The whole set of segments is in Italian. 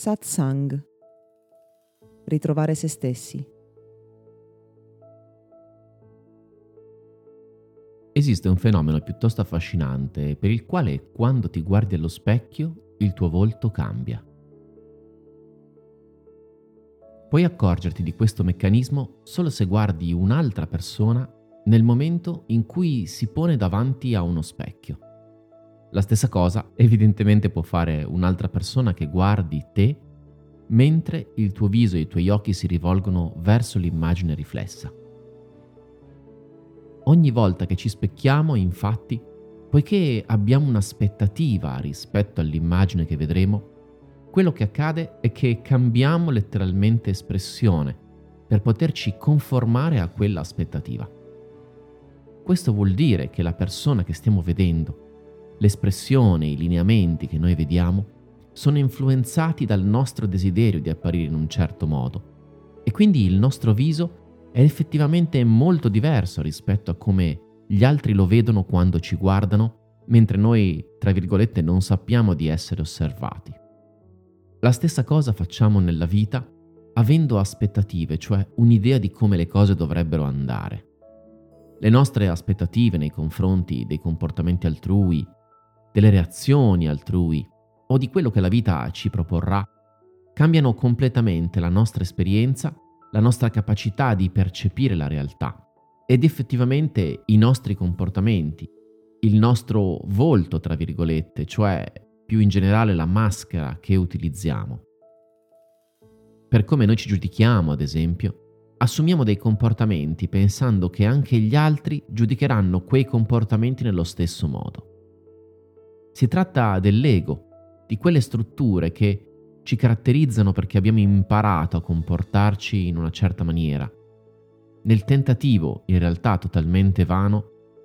Satsang. Ritrovare se stessi. Esiste un fenomeno piuttosto affascinante per il quale quando ti guardi allo specchio il tuo volto cambia. Puoi accorgerti di questo meccanismo solo se guardi un'altra persona nel momento in cui si pone davanti a uno specchio. La stessa cosa evidentemente può fare un'altra persona che guardi te mentre il tuo viso e i tuoi occhi si rivolgono verso l'immagine riflessa. Ogni volta che ci specchiamo, infatti, poiché abbiamo un'aspettativa rispetto all'immagine che vedremo, quello che accade è che cambiamo letteralmente espressione per poterci conformare a quella aspettativa. Questo vuol dire che la persona che stiamo vedendo l'espressione, i lineamenti che noi vediamo sono influenzati dal nostro desiderio di apparire in un certo modo e quindi il nostro viso è effettivamente molto diverso rispetto a come gli altri lo vedono quando ci guardano, mentre noi, tra virgolette, non sappiamo di essere osservati. La stessa cosa facciamo nella vita avendo aspettative, cioè un'idea di come le cose dovrebbero andare. Le nostre aspettative nei confronti dei comportamenti altrui, delle reazioni altrui o di quello che la vita ci proporrà, cambiano completamente la nostra esperienza, la nostra capacità di percepire la realtà ed effettivamente i nostri comportamenti, il nostro volto, tra virgolette, cioè più in generale la maschera che utilizziamo. Per come noi ci giudichiamo, ad esempio, assumiamo dei comportamenti pensando che anche gli altri giudicheranno quei comportamenti nello stesso modo. Si tratta dell'ego, di quelle strutture che ci caratterizzano perché abbiamo imparato a comportarci in una certa maniera, nel tentativo, in realtà totalmente vano,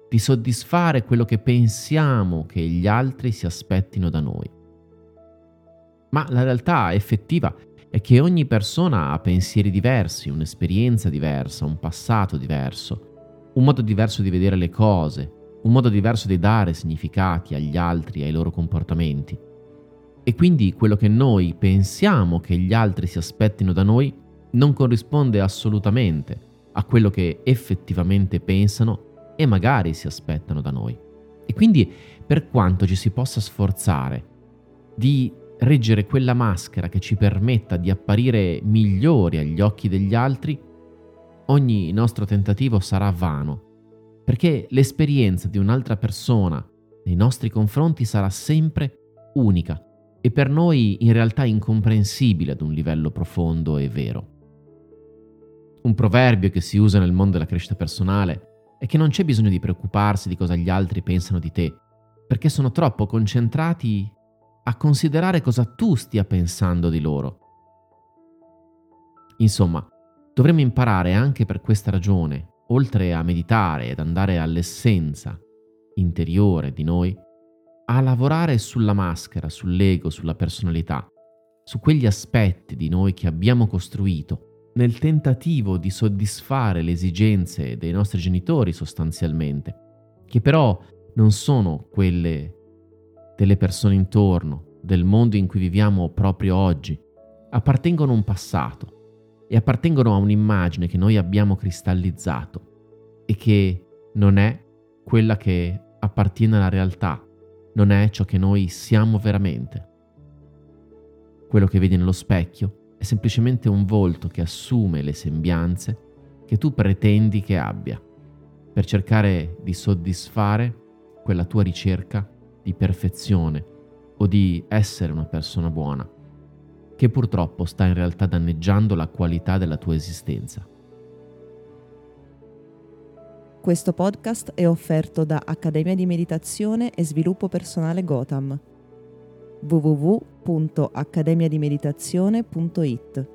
di soddisfare quello che pensiamo che gli altri si aspettino da noi. Ma la realtà effettiva è che ogni persona ha pensieri diversi, un'esperienza diversa, un passato diverso, un modo diverso di vedere le cose, un modo diverso di dare significati agli altri e ai loro comportamenti. E quindi quello che noi pensiamo che gli altri si aspettino da noi non corrisponde assolutamente a quello che effettivamente pensano e magari si aspettano da noi. E quindi per quanto ci si possa sforzare di reggere quella maschera che ci permetta di apparire migliori agli occhi degli altri, ogni nostro tentativo sarà vano perché l'esperienza di un'altra persona nei nostri confronti sarà sempre unica e per noi in realtà incomprensibile ad un livello profondo e vero. Un proverbio che si usa nel mondo della crescita personale è che non c'è bisogno di preoccuparsi di cosa gli altri pensano di te, perché sono troppo concentrati a considerare cosa tu stia pensando di loro. Insomma, dovremmo imparare anche per questa ragione oltre a meditare ed andare all'essenza interiore di noi, a lavorare sulla maschera, sull'ego, sulla personalità, su quegli aspetti di noi che abbiamo costruito nel tentativo di soddisfare le esigenze dei nostri genitori sostanzialmente, che però non sono quelle delle persone intorno, del mondo in cui viviamo proprio oggi, appartengono a un passato e appartengono a un'immagine che noi abbiamo cristallizzato e che non è quella che appartiene alla realtà, non è ciò che noi siamo veramente. Quello che vedi nello specchio è semplicemente un volto che assume le sembianze che tu pretendi che abbia, per cercare di soddisfare quella tua ricerca di perfezione o di essere una persona buona che purtroppo sta in realtà danneggiando la qualità della tua esistenza. Questo podcast è offerto da Accademia di Meditazione e Sviluppo Personale Gotham www.accademiadimeditazione.it